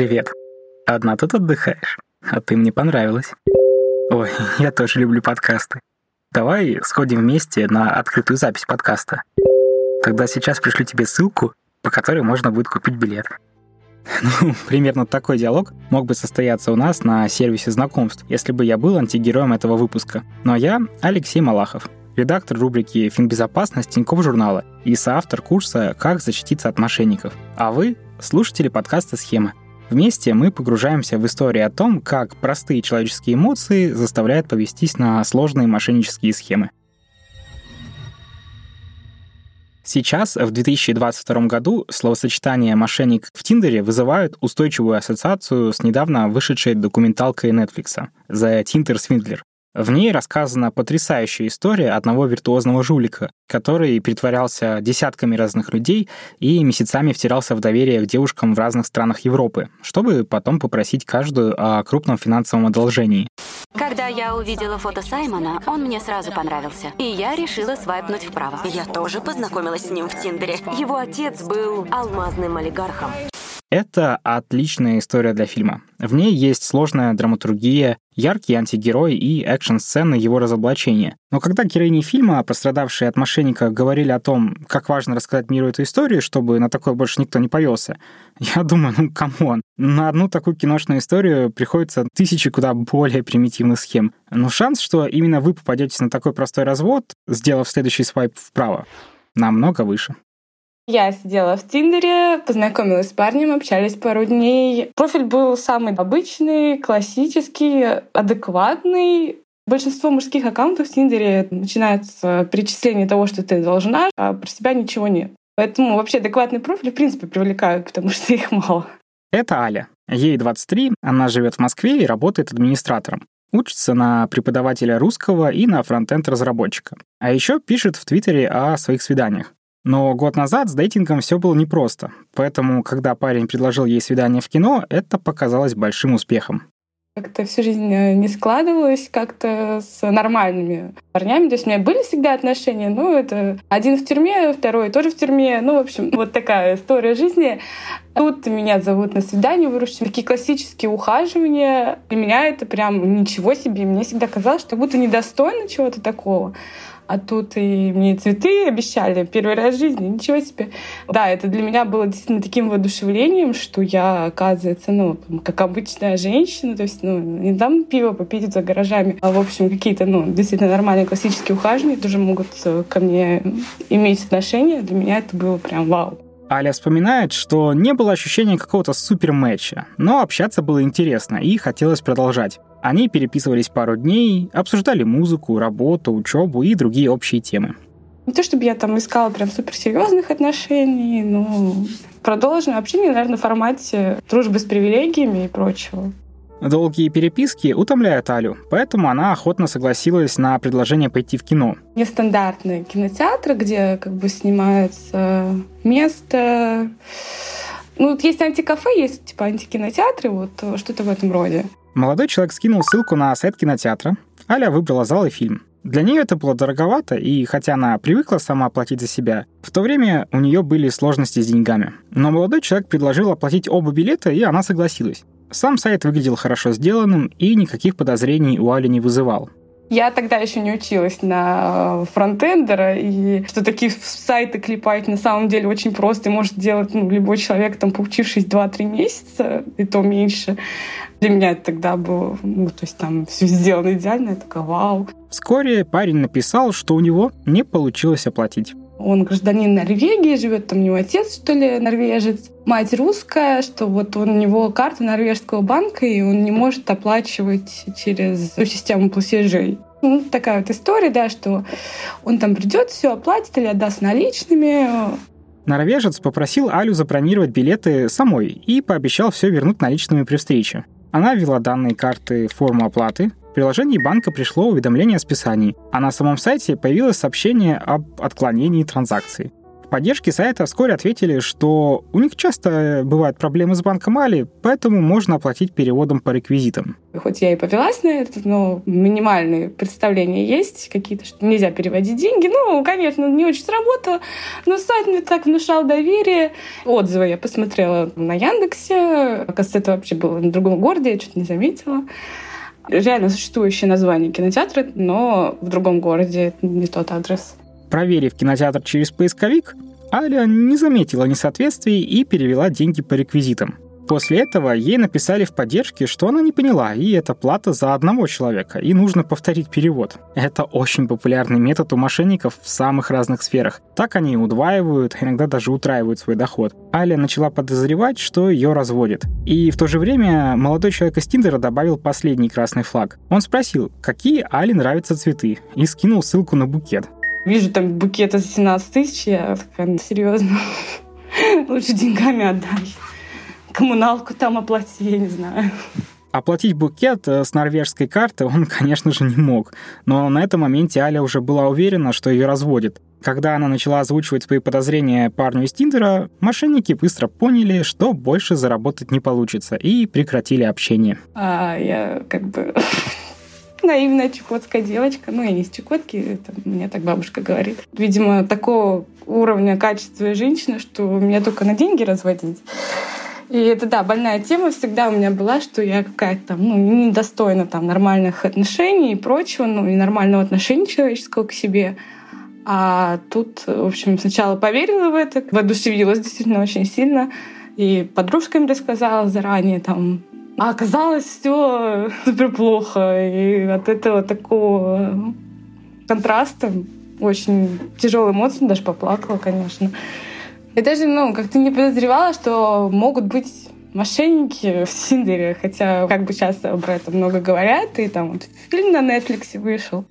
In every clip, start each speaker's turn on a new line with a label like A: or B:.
A: Привет. Одна тут отдыхаешь? А ты мне понравилась. Ой, я тоже люблю подкасты. Давай сходим вместе на открытую запись подкаста. Тогда сейчас пришлю тебе ссылку, по которой можно будет купить билет. Ну, примерно такой диалог мог бы состояться у нас на сервисе знакомств, если бы я был антигероем этого выпуска. Но я Алексей Малахов, редактор рубрики «Финбезопасность» Тинькофф журнала и соавтор курса «Как защититься от мошенников». А вы — слушатели подкаста «Схема». Вместе мы погружаемся в историю о том, как простые человеческие эмоции заставляют повестись на сложные мошеннические схемы. Сейчас, в 2022 году, словосочетание «мошенник» в Тиндере вызывают устойчивую ассоциацию с недавно вышедшей документалкой Netflix «The Tinder Swindler», в ней рассказана потрясающая история одного виртуозного жулика, который притворялся десятками разных людей и месяцами втирался в доверие к девушкам в разных странах Европы, чтобы потом попросить каждую о крупном финансовом одолжении.
B: Когда я увидела фото Саймона, он мне сразу понравился. И я решила свайпнуть вправо.
C: Я тоже познакомилась с ним в Тиндере.
B: Его отец был алмазным олигархом.
A: Это отличная история для фильма. В ней есть сложная драматургия, яркий антигерой и экшн-сцены его разоблачения. Но когда героини фильма, пострадавшие от мошенника, говорили о том, как важно рассказать миру эту историю, чтобы на такое больше никто не повелся, я думаю, ну come on, на одну такую киношную историю приходится тысячи куда более примитивных схем. Но шанс, что именно вы попадетесь на такой простой развод, сделав следующий свайп вправо, намного выше.
D: Я сидела в Тиндере, познакомилась с парнем, общались пару дней. Профиль был самый обычный, классический, адекватный. Большинство мужских аккаунтов в Тиндере начинается перечисление того, что ты должна, а про себя ничего нет. Поэтому вообще адекватный профиль в принципе привлекают, потому что их мало.
A: Это Аля. Ей 23, она живет в Москве и работает администратором. Учится на преподавателя русского и на фронтенд разработчика. А еще пишет в Твиттере о своих свиданиях. Но год назад с дейтингом все было непросто, поэтому, когда парень предложил ей свидание в кино, это показалось большим успехом.
D: Как-то всю жизнь э, не складывалось как-то с нормальными парнями. То есть у меня были всегда отношения, ну, это один в тюрьме, второй тоже в тюрьме. Ну, в общем, вот такая история жизни. Тут меня зовут на свидание, выручить. Такие классические ухаживания. Для меня это прям ничего себе. Мне всегда казалось, что будто недостойно чего-то такого а тут и мне цветы обещали первый раз в жизни, ничего себе. Да, это для меня было действительно таким воодушевлением, что я, оказывается, ну, как обычная женщина, то есть, ну, не дам пиво попить за гаражами, а, в общем, какие-то, ну, действительно нормальные классические ухаживания тоже могут э, ко мне иметь отношение. Для меня это было прям вау.
A: Аля вспоминает, что не было ощущения какого-то супер матча, но общаться было интересно и хотелось продолжать. Они переписывались пару дней, обсуждали музыку, работу, учебу и другие общие темы.
D: Не то чтобы я там искала прям суперсерьезных отношений, но продолженное общение, наверное, в формате дружбы с привилегиями и прочего.
A: Долгие переписки утомляют Алю, поэтому она охотно согласилась на предложение пойти в кино.
D: Нестандартный кинотеатр, где как бы снимается место. Ну, вот есть антикафе, есть типа антикинотеатры, вот что-то в этом роде.
A: Молодой человек скинул ссылку на сайт кинотеатра. Аля выбрала зал и фильм. Для нее это было дороговато, и хотя она привыкла сама оплатить за себя, в то время у нее были сложности с деньгами. Но молодой человек предложил оплатить оба билета, и она согласилась. Сам сайт выглядел хорошо сделанным и никаких подозрений у Али не вызывал.
D: Я тогда еще не училась на э, фронтендера, и что такие сайты клепать на самом деле очень просто и может делать ну, любой человек, там, поучившись 2-3 месяца, и то меньше. Для меня это тогда было, ну, то есть там все сделано идеально, я такая, вау.
A: Вскоре парень написал, что у него не получилось оплатить.
D: Он гражданин Норвегии, живет там у него отец, что ли, норвежец, мать русская, что вот у него карта норвежского банка, и он не может оплачивать через систему платежей. Ну, такая вот история, да, что он там придет, все оплатит или отдаст наличными.
A: Норвежец попросил Алю забронировать билеты самой и пообещал все вернуть наличными при встрече. Она ввела данные карты форму оплаты, в приложении банка пришло уведомление о списании, а на самом сайте появилось сообщение об отклонении транзакции. В поддержке сайта вскоре ответили, что у них часто бывают проблемы с банком Али, поэтому можно оплатить переводом по реквизитам.
D: Хоть я и повелась на это, но минимальные представления есть какие-то, что нельзя переводить деньги. Ну, конечно, не очень сработало, но сайт мне так внушал доверие. Отзывы я посмотрела на Яндексе. Оказывается, это вообще было на другом городе, я что-то не заметила реально существующее название кинотеатра, но в другом городе не тот адрес.
A: Проверив кинотеатр через поисковик, Аля не заметила несоответствий и перевела деньги по реквизитам. После этого ей написали в поддержке, что она не поняла, и это плата за одного человека, и нужно повторить перевод. Это очень популярный метод у мошенников в самых разных сферах. Так они удваивают, иногда даже утраивают свой доход. Аля начала подозревать, что ее разводят. И в то же время молодой человек из Тиндера добавил последний красный флаг. Он спросил, какие Али нравятся цветы, и скинул ссылку на букет.
D: Вижу там букет за 17 тысяч, я такая, серьезно, лучше деньгами отдай. Коммуналку там оплати, я не знаю.
A: Оплатить букет э, с норвежской карты он, конечно же, не мог. Но на этом моменте Аля уже была уверена, что ее разводят. Когда она начала озвучивать свои подозрения парню из Тиндера, мошенники быстро поняли, что больше заработать не получится, и прекратили общение.
D: А я как бы наивная чукотская девочка. Ну, я не из Чукотки, это мне так бабушка говорит. Видимо, такого уровня качества женщины, что меня только на деньги разводить. И это, да, больная тема всегда у меня была, что я какая-то там, ну, недостойна там нормальных отношений и прочего, ну, и нормального отношения человеческого к себе. А тут, в общем, сначала поверила в это, воодушевилась действительно очень сильно, и подружкам рассказала заранее, там, а оказалось все супер плохо. И от этого такого контраста очень тяжелые эмоции, даже поплакала, конечно. И даже, ну, как-то не подозревала, что могут быть мошенники в Синдере, хотя как бы сейчас про это много говорят, и там вот фильм на Netflix вышел.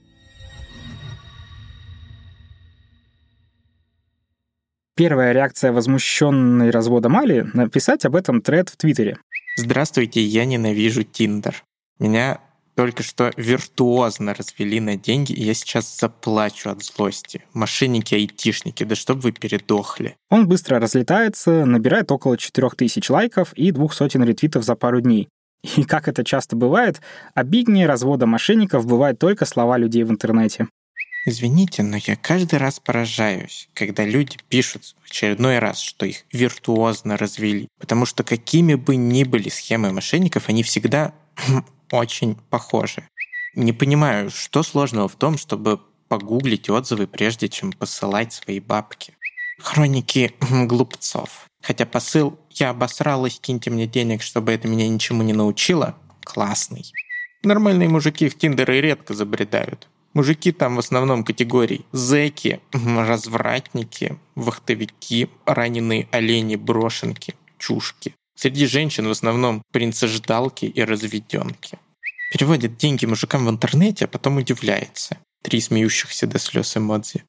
A: Первая реакция возмущенной разводом Али — написать об этом тред в Твиттере.
E: Здравствуйте, я ненавижу Тиндер. Меня только что виртуозно развели на деньги, и я сейчас заплачу от злости. Мошенники-айтишники, да чтоб вы передохли.
A: Он быстро разлетается, набирает около 4000 лайков и двух сотен ретвитов за пару дней. И как это часто бывает, обиднее развода мошенников бывают только слова людей в интернете.
E: Извините, но я каждый раз поражаюсь, когда люди пишут в очередной раз, что их виртуозно развели. Потому что какими бы ни были схемы мошенников, они всегда очень похожи. Не понимаю, что сложного в том, чтобы погуглить отзывы, прежде чем посылать свои бабки. Хроники глупцов. Хотя посыл «я обосралась, киньте мне денег, чтобы это меня ничему не научило» классный. Нормальные мужики в Тиндеры редко забредают. Мужики там в основном категорий зэки, развратники, вахтовики, раненые олени, брошенки, чушки. Среди женщин в основном принцеждалки и разведенки. Переводит деньги мужикам в интернете, а потом удивляется. Три смеющихся до слез эмодзи.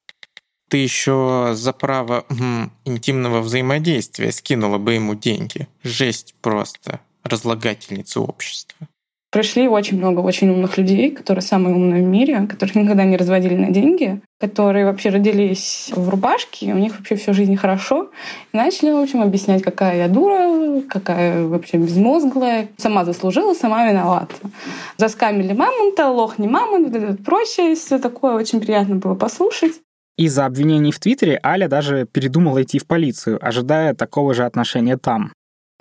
E: Ты еще за право м, интимного взаимодействия скинула бы ему деньги. Жесть просто. Разлагательница общества.
D: Пришли очень много очень умных людей, которые самые умные в мире, которых никогда не разводили на деньги, которые вообще родились в рубашке, у них вообще всю жизнь хорошо. И начали, в общем, объяснять, какая я дура, какая вообще безмозглая. Сама заслужила, сама виновата. Заскамили мамонта, лох не мамонт, вот прочее, все такое очень приятно было послушать.
A: Из-за обвинений в Твиттере Аля даже передумала идти в полицию, ожидая такого же отношения там.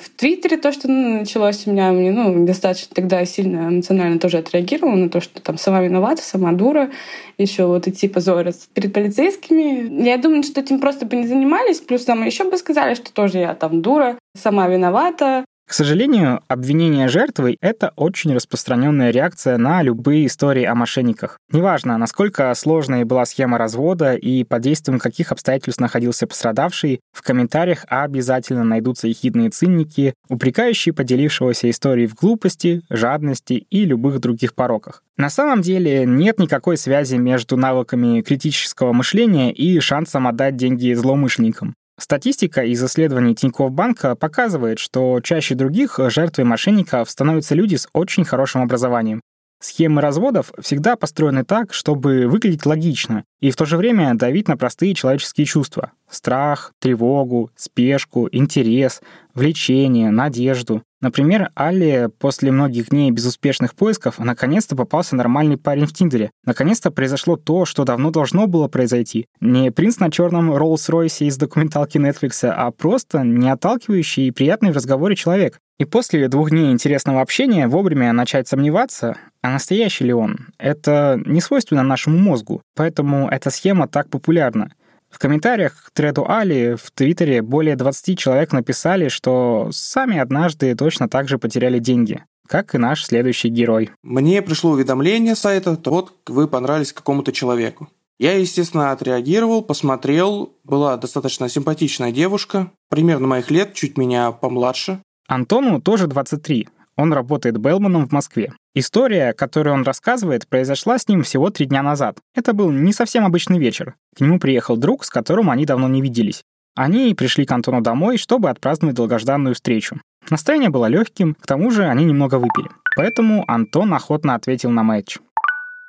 D: В Твиттере то, что ну, началось у меня, мне ну, достаточно тогда сильно эмоционально тоже отреагировала на то, что там сама виновата, сама дура, еще вот идти позориться перед полицейскими. Я думаю, что этим просто бы не занимались, плюс там еще бы сказали, что тоже я там дура, сама виновата,
A: к сожалению, обвинение жертвы — это очень распространенная реакция на любые истории о мошенниках. Неважно, насколько сложной была схема развода и под действием каких обстоятельств находился пострадавший, в комментариях обязательно найдутся ехидные цинники, упрекающие поделившегося историей в глупости, жадности и любых других пороках. На самом деле нет никакой связи между навыками критического мышления и шансом отдать деньги злоумышленникам. Статистика из исследований Тинькофф Банка показывает, что чаще других жертвой мошенников становятся люди с очень хорошим образованием. Схемы разводов всегда построены так, чтобы выглядеть логично и в то же время давить на простые человеческие чувства. Страх, тревогу, спешку, интерес, влечение, надежду. Например, Алле после многих дней безуспешных поисков наконец-то попался нормальный парень в Тиндере. Наконец-то произошло то, что давно должно было произойти. Не принц на черном Роллс-Ройсе из документалки Netflix, а просто не отталкивающий и приятный в разговоре человек. И после двух дней интересного общения вовремя начать сомневаться, а настоящий ли он, это не свойственно нашему мозгу, поэтому эта схема так популярна. В комментариях к треду Али в Твиттере более 20 человек написали, что сами однажды точно так же потеряли деньги, как и наш следующий герой.
F: Мне пришло уведомление сайта, то вот вы понравились какому-то человеку. Я, естественно, отреагировал, посмотрел. Была достаточно симпатичная девушка, примерно моих лет, чуть меня помладше.
A: Антону тоже 23. Он работает Белманом в Москве. История, которую он рассказывает, произошла с ним всего три дня назад. Это был не совсем обычный вечер. К нему приехал друг, с которым они давно не виделись. Они пришли к Антону домой, чтобы отпраздновать долгожданную встречу. Настроение было легким, к тому же они немного выпили. Поэтому Антон охотно ответил на матч.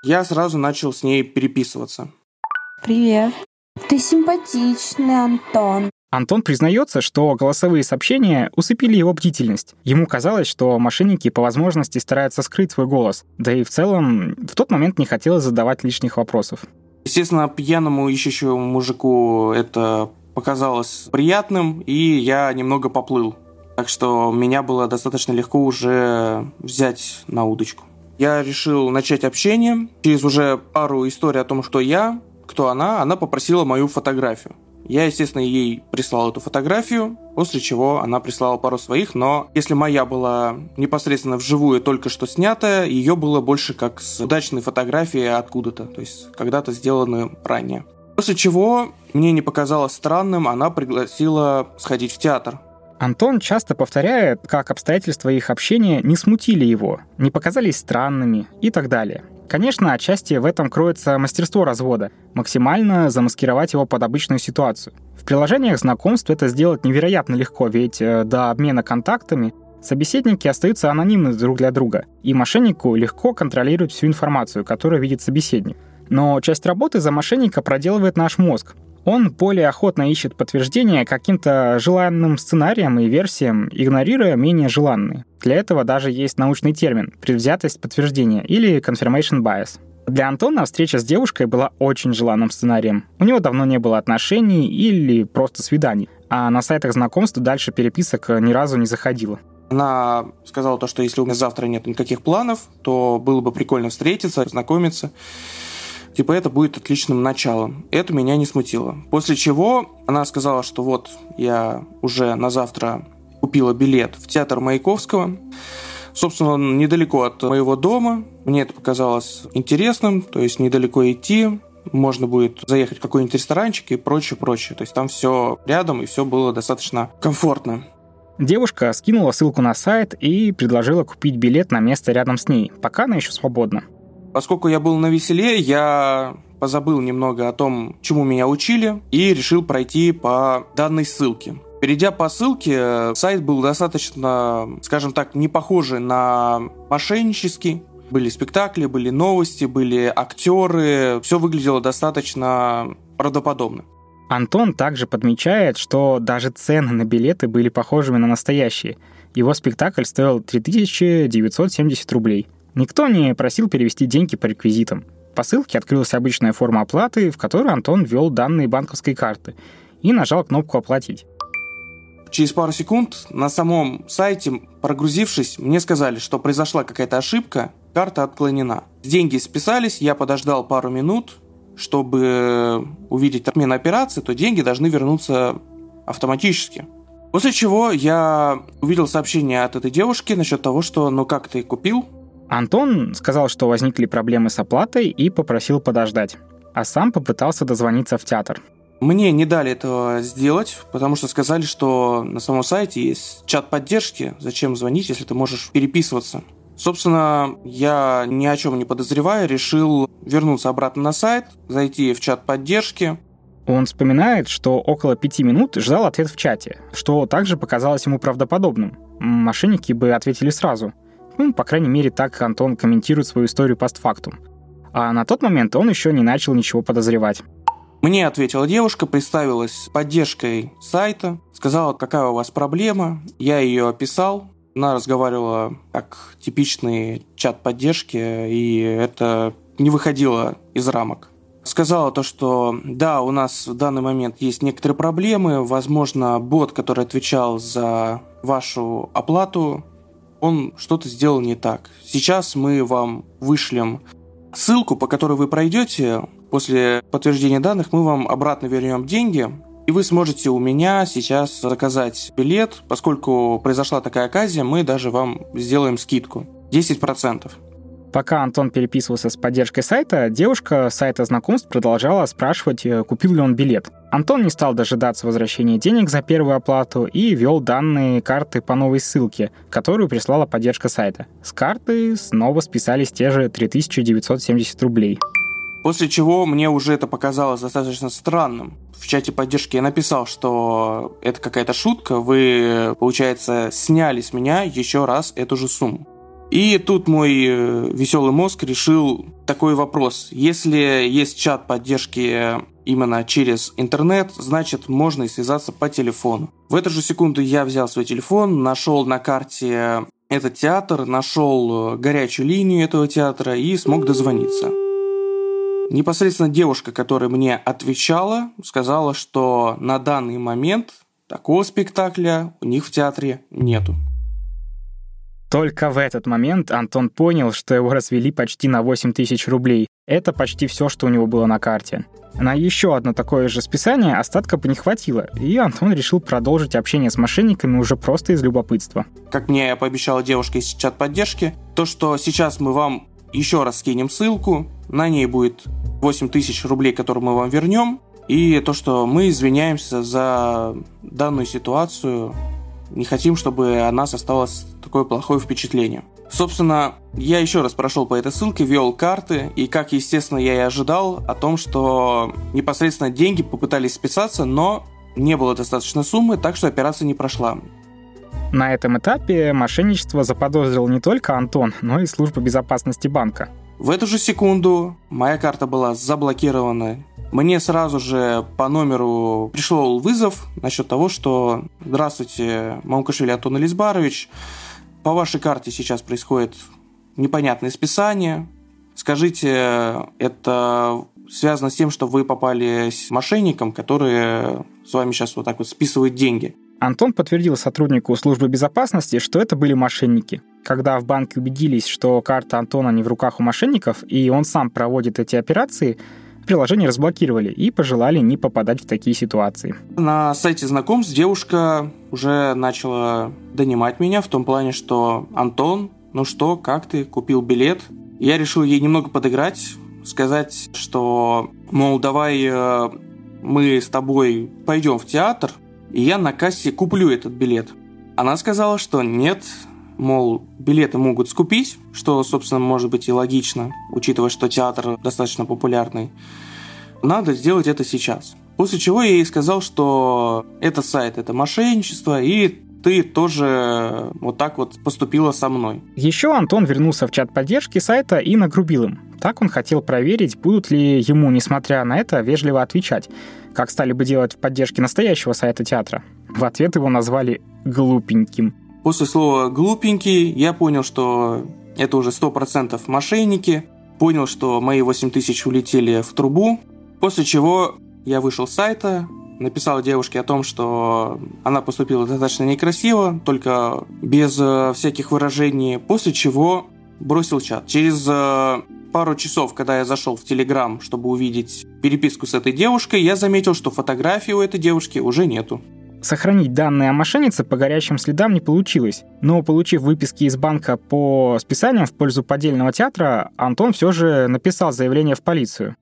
F: Я сразу начал с ней переписываться.
G: Привет. Ты симпатичный, Антон.
A: Антон признается, что голосовые сообщения усыпили его бдительность. Ему казалось, что мошенники по возможности стараются скрыть свой голос. Да и в целом в тот момент не хотелось задавать лишних вопросов.
F: Естественно, пьяному ищущему мужику это показалось приятным, и я немного поплыл. Так что меня было достаточно легко уже взять на удочку. Я решил начать общение. Через уже пару историй о том, что я, кто она, она попросила мою фотографию. Я, естественно, ей прислал эту фотографию, после чего она прислала пару своих, но если моя была непосредственно вживую только что снятая, ее было больше как с удачной фотографии откуда-то, то есть когда-то сделанную ранее. После чего мне не показалось странным, она пригласила сходить в театр.
A: Антон часто повторяет, как обстоятельства их общения не смутили его, не показались странными и так далее. Конечно, отчасти в этом кроется мастерство развода — максимально замаскировать его под обычную ситуацию. В приложениях знакомств это сделать невероятно легко, ведь э, до обмена контактами собеседники остаются анонимны друг для друга, и мошеннику легко контролировать всю информацию, которую видит собеседник. Но часть работы за мошенника проделывает наш мозг, он более охотно ищет подтверждения каким-то желанным сценариям и версиям, игнорируя менее желанные. Для этого даже есть научный термин — предвзятость подтверждения или confirmation bias. Для Антона встреча с девушкой была очень желанным сценарием. У него давно не было отношений или просто свиданий, а на сайтах знакомств дальше переписок ни разу не заходило.
F: Она сказала то, что если у меня завтра нет никаких планов, то было бы прикольно встретиться, познакомиться. Типа это будет отличным началом. Это меня не смутило. После чего она сказала, что вот я уже на завтра купила билет в театр Маяковского. Собственно, недалеко от моего дома. Мне это показалось интересным, то есть недалеко идти, можно будет заехать в какой-нибудь ресторанчик и прочее, прочее. То есть там все рядом и все было достаточно комфортно.
A: Девушка скинула ссылку на сайт и предложила купить билет на место рядом с ней, пока она еще свободна.
F: Поскольку я был на веселе, я позабыл немного о том, чему меня учили, и решил пройти по данной ссылке. Перейдя по ссылке, сайт был достаточно, скажем так, не похожий на мошеннический. Были спектакли, были новости, были актеры. Все выглядело достаточно правдоподобно.
A: Антон также подмечает, что даже цены на билеты были похожими на настоящие. Его спектакль стоил 3970 рублей – Никто не просил перевести деньги по реквизитам. По ссылке открылась обычная форма оплаты, в которой Антон ввел данные банковской карты и нажал кнопку «Оплатить».
F: Через пару секунд на самом сайте, прогрузившись, мне сказали, что произошла какая-то ошибка, карта отклонена. Деньги списались, я подождал пару минут, чтобы увидеть отмену операции, то деньги должны вернуться автоматически. После чего я увидел сообщение от этой девушки насчет того, что ну как ты купил,
A: Антон сказал, что возникли проблемы с оплатой и попросил подождать, а сам попытался дозвониться в театр.
F: Мне не дали этого сделать, потому что сказали, что на самом сайте есть чат поддержки. Зачем звонить, если ты можешь переписываться? Собственно, я ни о чем не подозревая, решил вернуться обратно на сайт, зайти в чат поддержки.
A: Он вспоминает, что около пяти минут ждал ответ в чате, что также показалось ему правдоподобным. Мошенники бы ответили сразу – Ну, по крайней мере, так Антон комментирует свою историю постфактум. А на тот момент он еще не начал ничего подозревать.
F: Мне ответила девушка, представилась поддержкой сайта, сказала, какая у вас проблема. Я ее описал. Она разговаривала как типичный чат поддержки, и это не выходило из рамок. Сказала то, что да, у нас в данный момент есть некоторые проблемы. Возможно, бот, который отвечал за вашу оплату, он что-то сделал не так. Сейчас мы вам вышлем ссылку, по которой вы пройдете, После подтверждения данных мы вам обратно вернем деньги, и вы сможете у меня сейчас заказать билет. Поскольку произошла такая оказия, мы даже вам сделаем скидку. 10%.
A: Пока Антон переписывался с поддержкой сайта, девушка сайта знакомств продолжала спрашивать, купил ли он билет. Антон не стал дожидаться возвращения денег за первую оплату и ввел данные карты по новой ссылке, которую прислала поддержка сайта. С карты снова списались те же 3970 рублей.
F: После чего мне уже это показалось достаточно странным. В чате поддержки я написал, что это какая-то шутка, вы, получается, сняли с меня еще раз эту же сумму. И тут мой э, веселый мозг решил такой вопрос. Если есть чат поддержки именно через интернет, значит можно и связаться по телефону. В эту же секунду я взял свой телефон, нашел на карте этот театр, нашел горячую линию этого театра и смог дозвониться. Непосредственно девушка, которая мне отвечала, сказала, что на данный момент такого спектакля у них в театре нету.
A: Только в этот момент Антон понял, что его развели почти на 8 тысяч рублей. Это почти все, что у него было на карте. На еще одно такое же списание остатка бы не хватило, и Антон решил продолжить общение с мошенниками уже просто из любопытства.
F: Как мне пообещала девушка из чат поддержки, то, что сейчас мы вам еще раз скинем ссылку, на ней будет 8 тысяч рублей, которые мы вам вернем, и то, что мы извиняемся за данную ситуацию, не хотим, чтобы о нас осталось такое плохое впечатление. Собственно, я еще раз прошел по этой ссылке, ввел карты, и, как естественно я и ожидал, о том, что непосредственно деньги попытались списаться, но не было достаточно суммы, так что операция не прошла.
A: На этом этапе мошенничество заподозрил не только Антон, но и служба безопасности банка.
F: В эту же секунду моя карта была заблокирована. Мне сразу же по номеру пришел вызов насчет того, что «Здравствуйте, Мамкашвили Антон Элизбарович, по вашей карте сейчас происходит непонятное списание. Скажите, это связано с тем, что вы попали с мошенником, который с вами сейчас вот так вот списывает деньги?»
A: Антон подтвердил сотруднику службы безопасности, что это были мошенники. Когда в банке убедились, что карта Антона не в руках у мошенников, и он сам проводит эти операции, приложение разблокировали и пожелали не попадать в такие ситуации.
F: На сайте знакомств девушка уже начала донимать меня в том плане, что «Антон, ну что, как ты, купил билет?» Я решил ей немного подыграть, сказать, что, мол, давай э, мы с тобой пойдем в театр, и я на кассе куплю этот билет. Она сказала, что нет, мол, билеты могут скупить, что, собственно, может быть и логично, учитывая, что театр достаточно популярный. Надо сделать это сейчас. После чего я ей сказал, что этот сайт – это мошенничество, и ты тоже вот так вот поступила со мной.
A: Еще Антон вернулся в чат поддержки сайта и нагрубил им. Так он хотел проверить, будут ли ему, несмотря на это, вежливо отвечать как стали бы делать в поддержке настоящего сайта театра. В ответ его назвали «глупеньким».
F: После слова «глупенький» я понял, что это уже 100% мошенники, понял, что мои 8 тысяч улетели в трубу, после чего я вышел с сайта, написал девушке о том, что она поступила достаточно некрасиво, только без э, всяких выражений, после чего бросил чат. Через э, пару часов, когда я зашел в Телеграм, чтобы увидеть переписку с этой девушкой, я заметил, что фотографии у этой девушки уже нету.
A: Сохранить данные о мошеннице по горячим следам не получилось, но получив выписки из банка по списаниям в пользу поддельного театра, Антон все же написал заявление в полицию.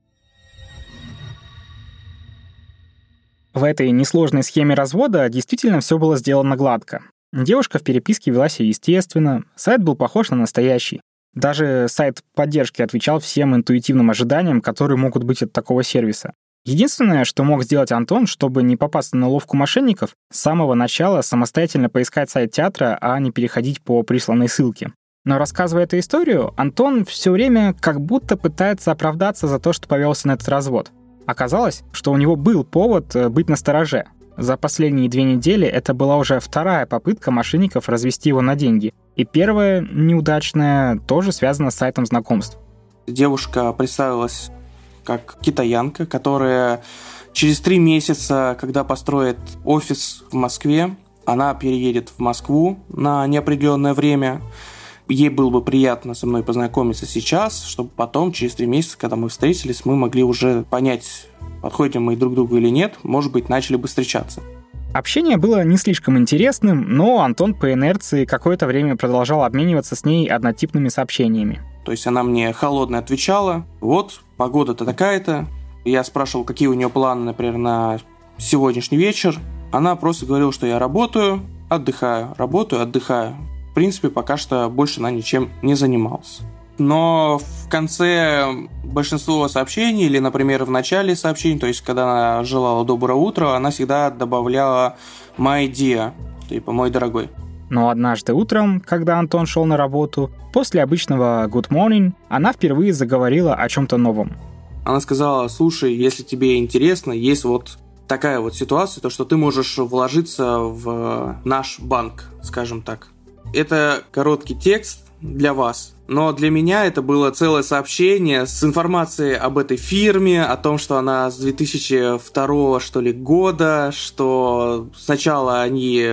A: В этой несложной схеме развода действительно все было сделано гладко. Девушка в переписке вела себя естественно, сайт был похож на настоящий. Даже сайт поддержки отвечал всем интуитивным ожиданиям, которые могут быть от такого сервиса. Единственное, что мог сделать Антон, чтобы не попасться на ловку мошенников, с самого начала самостоятельно поискать сайт театра, а не переходить по присланной ссылке. Но рассказывая эту историю, Антон все время как будто пытается оправдаться за то, что повелся на этот развод. Оказалось, что у него был повод э, быть настороже. За последние две недели это была уже вторая попытка мошенников развести его на деньги. И первая, неудачная, тоже связана с сайтом знакомств.
F: Девушка представилась как китаянка, которая через три месяца, когда построит офис в Москве, она переедет в Москву на неопределенное время. Ей было бы приятно со мной познакомиться сейчас, чтобы потом, через три месяца, когда мы встретились, мы могли уже понять, подходим мы друг другу или нет, может быть, начали бы встречаться.
A: Общение было не слишком интересным, но Антон по инерции какое-то время продолжал обмениваться с ней однотипными сообщениями.
F: То есть она мне холодно отвечала, вот, погода-то такая-то. Я спрашивал, какие у нее планы, например, на сегодняшний вечер. Она просто говорила, что я работаю, отдыхаю, работаю, отдыхаю. В принципе, пока что больше она ничем не занималась. Но в конце большинства сообщений, или, например, в начале сообщений, то есть, когда она желала доброе утро, она всегда добавляла «my dear», типа «мой дорогой».
A: Но однажды утром, когда Антон шел на работу, после обычного «good morning», она впервые заговорила о чем-то новом.
F: Она сказала, слушай, если тебе интересно, есть вот такая вот ситуация, то что ты можешь вложиться в наш банк, скажем так. Это короткий текст для вас, но для меня это было целое сообщение с информацией об этой фирме, о том, что она с 2002 что ли года, что сначала они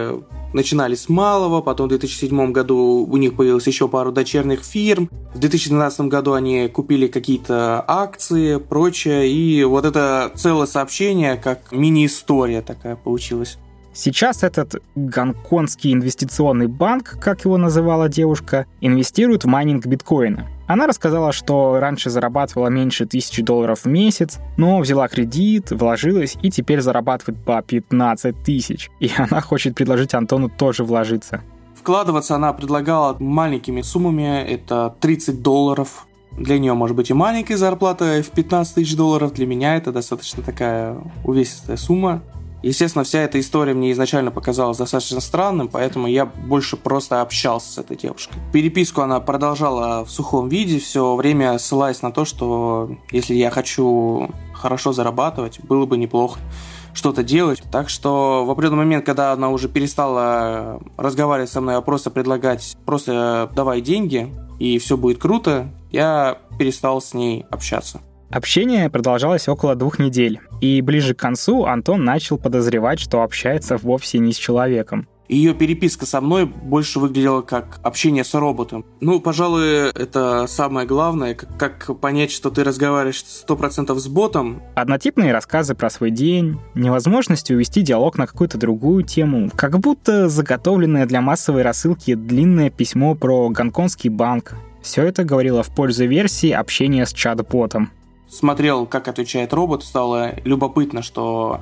F: начинали с малого, потом в 2007 году у них появилось еще пару дочерних фирм, в 2012 году они купили какие-то акции, прочее, и вот это целое сообщение, как мини-история такая получилась.
A: Сейчас этот гонконгский инвестиционный банк, как его называла девушка, инвестирует в майнинг биткоина. Она рассказала, что раньше зарабатывала меньше тысячи долларов в месяц, но взяла кредит, вложилась и теперь зарабатывает по 15 тысяч. И она хочет предложить Антону тоже вложиться.
F: Вкладываться она предлагала маленькими суммами, это 30 долларов. Для нее может быть и маленькая зарплата в 15 тысяч долларов, для меня это достаточно такая увесистая сумма. Естественно, вся эта история мне изначально показалась достаточно странным, поэтому я больше просто общался с этой девушкой. Переписку она продолжала в сухом виде, все время ссылаясь на то, что если я хочу хорошо зарабатывать, было бы неплохо что-то делать. Так что в определенный момент, когда она уже перестала разговаривать со мной, а просто предлагать просто давай деньги, и все будет круто, я перестал с ней общаться.
A: Общение продолжалось около двух недель, и ближе к концу Антон начал подозревать, что общается вовсе не с человеком.
F: Ее переписка со мной больше выглядела как общение с роботом. Ну, пожалуй, это самое главное, как, как понять, что ты разговариваешь 100% с ботом.
A: Однотипные рассказы про свой день, невозможность увести диалог на какую-то другую тему, как будто заготовленное для массовой рассылки длинное письмо про гонконгский банк. Все это говорило в пользу версии общения с чат-ботом
F: смотрел, как отвечает робот, стало любопытно, что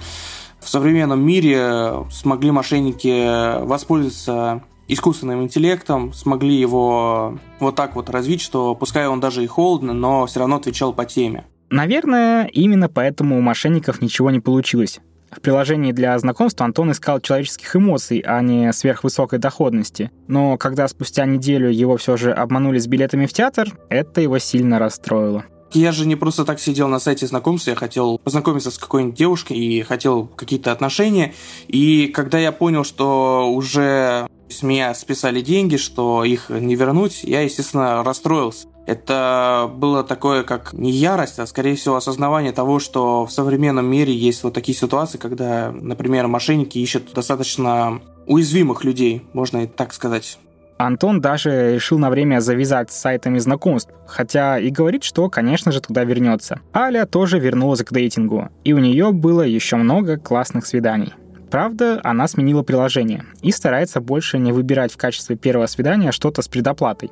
F: в современном мире смогли мошенники воспользоваться искусственным интеллектом, смогли его вот так вот развить, что пускай он даже и холодно, но все равно отвечал по теме.
A: Наверное, именно поэтому у мошенников ничего не получилось. В приложении для знакомства Антон искал человеческих эмоций, а не сверхвысокой доходности. Но когда спустя неделю его все же обманули с билетами в театр, это его сильно расстроило.
F: Я же не просто так сидел на сайте знакомств, я хотел познакомиться с какой-нибудь девушкой и хотел какие-то отношения. И когда я понял, что уже с меня списали деньги, что их не вернуть, я, естественно, расстроился. Это было такое, как не ярость, а скорее всего осознавание того, что в современном мире есть вот такие ситуации, когда, например, мошенники ищут достаточно уязвимых людей, можно и так сказать.
A: Антон даже решил на время завязать с сайтами знакомств, хотя и говорит, что, конечно же, туда вернется. Аля тоже вернулась к дейтингу, и у нее было еще много классных свиданий. Правда, она сменила приложение и старается больше не выбирать в качестве первого свидания что-то с предоплатой.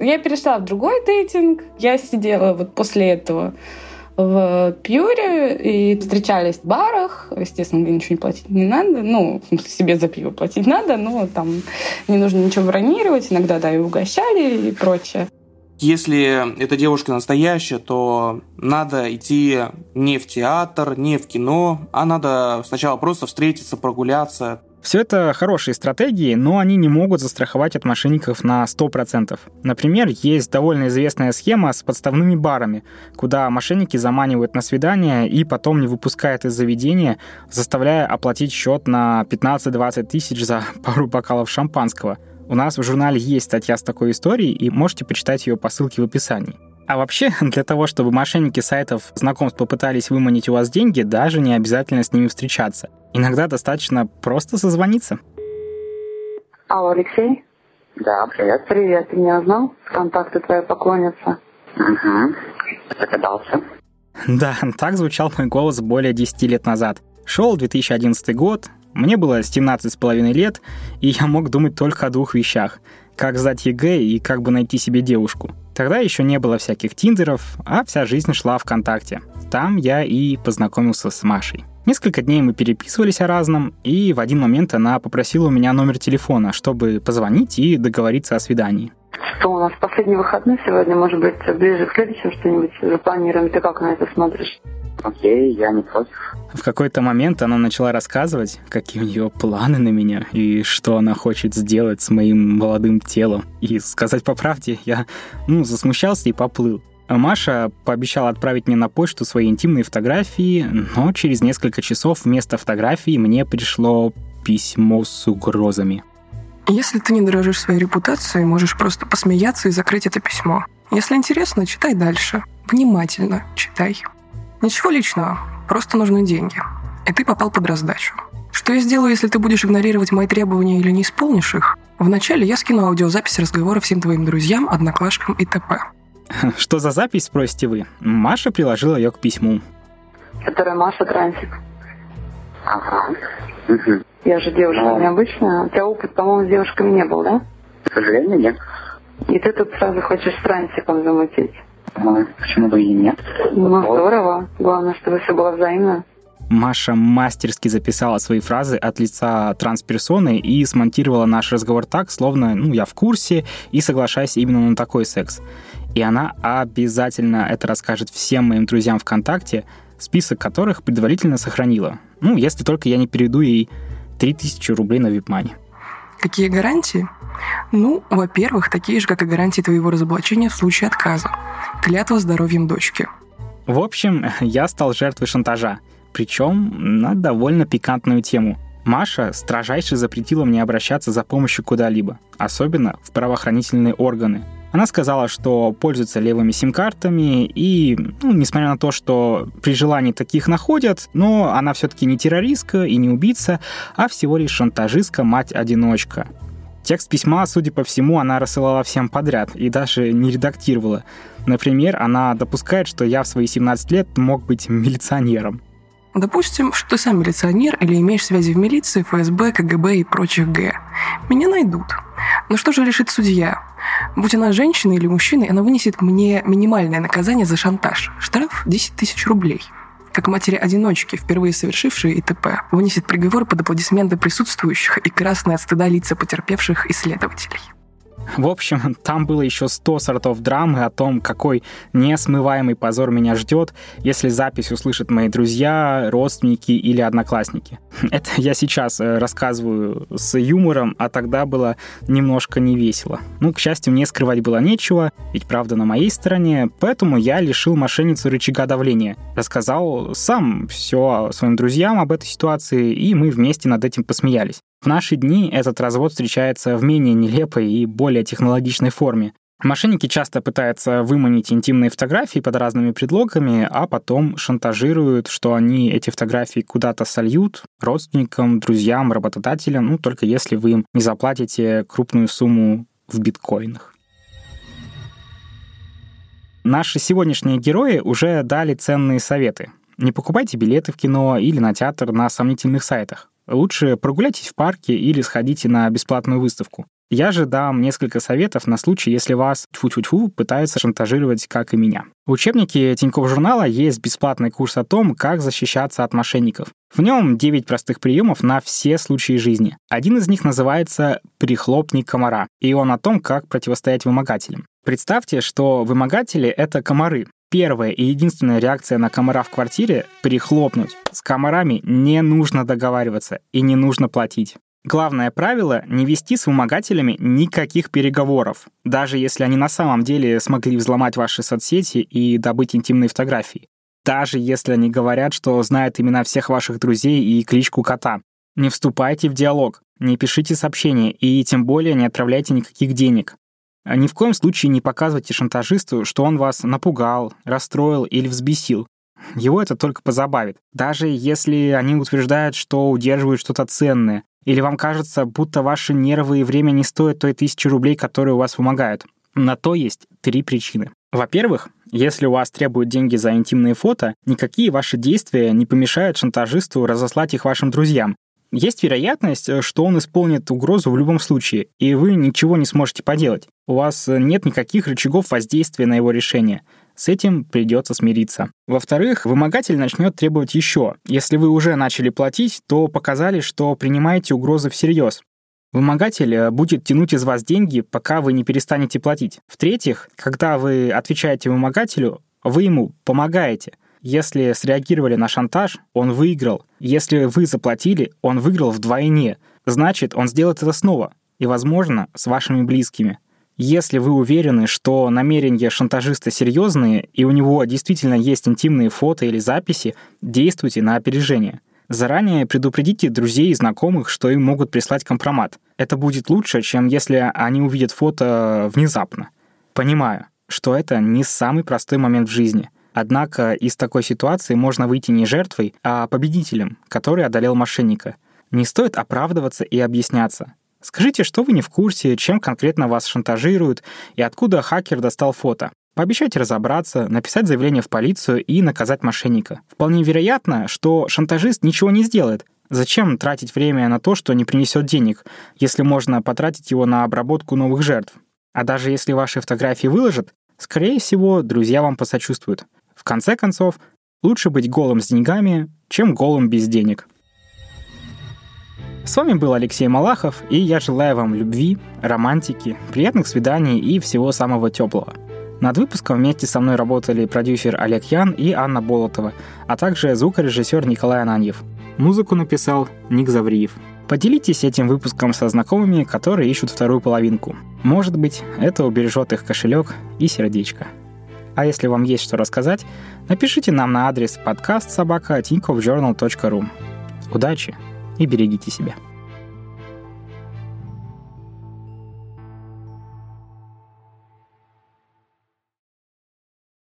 D: Я перешла в другой дейтинг. Я сидела вот после этого в Пьюре и встречались в барах. Естественно, мне ничего не платить не надо. Ну, в смысле, себе за пиво платить надо, но там не нужно ничего бронировать. Иногда, да, и угощали и прочее.
F: Если эта девушка настоящая, то надо идти не в театр, не в кино, а надо сначала просто встретиться, прогуляться.
A: Все это хорошие стратегии, но они не могут застраховать от мошенников на 100%. Например, есть довольно известная схема с подставными барами, куда мошенники заманивают на свидание и потом не выпускают из заведения, заставляя оплатить счет на 15-20 тысяч за пару бокалов шампанского. У нас в журнале есть статья с такой историей, и можете почитать ее по ссылке в описании. А вообще, для того, чтобы мошенники сайтов знакомств попытались выманить у вас деньги, даже не обязательно с ними встречаться. Иногда достаточно просто созвониться.
H: Алло, Алексей?
I: Да, привет.
H: Привет, ты меня узнал? Контакты твоей поклонницы.
I: Угу. Догадался.
A: Да, так звучал мой голос более 10 лет назад. Шел 2011 год, мне было 17 с половиной лет, и я мог думать только о двух вещах. Как сдать ЕГЭ и как бы найти себе девушку. Тогда еще не было всяких тиндеров, а вся жизнь шла ВКонтакте. Там я и познакомился с Машей. Несколько дней мы переписывались о разном, и в один момент она попросила у меня номер телефона, чтобы позвонить и договориться о свидании.
H: Что у нас последний выходной сегодня, может быть, ближе к следующему что-нибудь запланируем? Ты как на это смотришь?
I: Окей, я не против.
A: В какой-то момент она начала рассказывать, какие у нее планы на меня и что она хочет сделать с моим молодым телом. И сказать по правде, я ну, засмущался и поплыл. Маша пообещала отправить мне на почту свои интимные фотографии, но через несколько часов вместо фотографий мне пришло письмо с угрозами.
J: Если ты не дорожишь своей репутацией, можешь просто посмеяться и закрыть это письмо. Если интересно, читай дальше. Внимательно читай. Ничего личного, просто нужны деньги. И ты попал под раздачу. Что я сделаю, если ты будешь игнорировать мои требования или не исполнишь их? Вначале я скину аудиозапись разговора всем твоим друзьям, одноклашкам и т.п.
A: Что за запись, спросите вы? Маша приложила ее к письму.
H: Которая Маша Трансик.
I: Ага.
H: Угу. Я же девушка
I: Ну.
H: необычная. У тебя опыт, по-моему, с девушками не был, да?
I: К сожалению, нет.
H: И ты тут сразу хочешь с Трансиком замутить.
I: Ну, почему бы и нет?
H: Ну,
I: Вот.
H: здорово. Главное, чтобы все было взаимно.
A: Маша мастерски записала свои фразы от лица трансперсоны и смонтировала наш разговор так, словно ну, я в курсе и соглашаюсь именно на такой секс. И она обязательно это расскажет всем моим друзьям ВКонтакте, список которых предварительно сохранила. Ну, если только я не переведу ей 3000 рублей на вип-мани.
J: Какие гарантии? Ну, во-первых, такие же, как и гарантии твоего разоблачения в случае отказа. Клятва здоровьем дочки.
A: В общем, я стал жертвой шантажа, причем на довольно пикантную тему. Маша строжайше запретила мне обращаться за помощью куда-либо, особенно в правоохранительные органы. Она сказала, что пользуется левыми сим-картами, и, ну, несмотря на то, что при желании таких находят, но она все-таки не террористка и не убийца, а всего лишь шантажистка, мать-одиночка. Текст письма, судя по всему, она рассылала всем подряд и даже не редактировала. Например, она допускает, что я в свои 17 лет мог быть милиционером.
J: Допустим, что ты сам милиционер или имеешь связи в милиции, ФСБ, КГБ и прочих Г. Меня найдут. Но что же решит судья? Будь она женщиной или мужчиной, она вынесет мне минимальное наказание за шантаж. Штраф 10 тысяч рублей. Как матери-одиночки, впервые совершившие ИТП, вынесет приговор под аплодисменты присутствующих и красные от стыда лица потерпевших исследователей.
A: В общем, там было еще 100 сортов драмы о том, какой несмываемый позор меня ждет, если запись услышат мои друзья, родственники или одноклассники. Это я сейчас э, рассказываю с юмором, а тогда было немножко не весело. Ну, к счастью, мне скрывать было нечего, ведь правда на моей стороне, поэтому я лишил мошенницу рычага давления. Рассказал сам все своим друзьям об этой ситуации, и мы вместе над этим посмеялись. В наши дни этот развод встречается в менее нелепой и более технологичной форме. Мошенники часто пытаются выманить интимные фотографии под разными предлогами, а потом шантажируют, что они эти фотографии куда-то сольют родственникам, друзьям, работодателям, ну, только если вы им не заплатите крупную сумму в биткоинах. Наши сегодняшние герои уже дали ценные советы. Не покупайте билеты в кино или на театр на сомнительных сайтах. Лучше прогуляйтесь в парке или сходите на бесплатную выставку. Я же дам несколько советов на случай, если вас тьфу-тьфу-тьфу пытаются шантажировать, как и меня. В учебнике Тинькофф журнала есть бесплатный курс о том, как защищаться от мошенников. В нем 9 простых приемов на все случаи жизни. Один из них называется «Прихлопни комара», и он о том, как противостоять вымогателям. Представьте, что вымогатели — это комары. Первая и единственная реакция на комара в квартире — прихлопнуть. С комарами не нужно договариваться и не нужно платить. Главное правило — не вести с вымогателями никаких переговоров, даже если они на самом деле смогли взломать ваши соцсети и добыть интимные фотографии. Даже если они говорят, что знают имена всех ваших друзей и кличку кота. Не вступайте в диалог, не пишите сообщения и тем более не отправляйте никаких денег. Ни в коем случае не показывайте шантажисту, что он вас напугал, расстроил или взбесил. Его это только позабавит. Даже если они утверждают, что удерживают что-то ценное, или вам кажется, будто ваши нервы и время не стоят той тысячи рублей, которые у вас вымогают. На то есть три причины. Во-первых, если у вас требуют деньги за интимные фото, никакие ваши действия не помешают шантажисту разослать их вашим друзьям. Есть вероятность, что он исполнит угрозу в любом случае, и вы ничего не сможете поделать. У вас нет никаких рычагов воздействия на его решение. С этим придется смириться. Во-вторых, вымогатель начнет требовать еще. Если вы уже начали платить, то показали, что принимаете угрозы всерьез. Вымогатель э, будет тянуть из вас деньги, пока вы не перестанете платить. В-третьих, когда вы отвечаете вымогателю, вы ему помогаете. Если среагировали на шантаж, он выиграл. Если вы заплатили, он выиграл вдвойне. Значит, он сделает это снова. И, возможно, с вашими близкими. Если вы уверены, что намерения шантажиста серьезные, и у него действительно есть интимные фото или записи, действуйте на опережение. Заранее предупредите друзей и знакомых, что им могут прислать компромат. Это будет лучше, чем если они увидят фото внезапно. Понимаю, что это не самый простой момент в жизни. Однако из такой ситуации можно выйти не жертвой, а победителем, который одолел мошенника. Не стоит оправдываться и объясняться. Скажите, что вы не в курсе, чем конкретно вас шантажируют и откуда хакер достал фото. Пообещайте разобраться, написать заявление в полицию и наказать мошенника. Вполне вероятно, что шантажист ничего не сделает. Зачем тратить время на то, что не принесет денег, если можно потратить его на обработку новых жертв? А даже если ваши фотографии выложат, скорее всего, друзья вам посочувствуют. Конце концов, лучше быть голым с деньгами, чем голым без денег. С вами был Алексей Малахов, и я желаю вам любви, романтики, приятных свиданий и всего самого теплого. Над выпуском вместе со мной работали продюсер Олег Ян и Анна Болотова, а также звукорежиссер Николай Ананьев. Музыку написал Ник Завриев. Поделитесь этим выпуском со знакомыми, которые ищут вторую половинку. Может быть, это убережет их кошелек и сердечко. А если вам есть что рассказать, напишите нам на адрес подкаст собака Удачи! и берегите себя.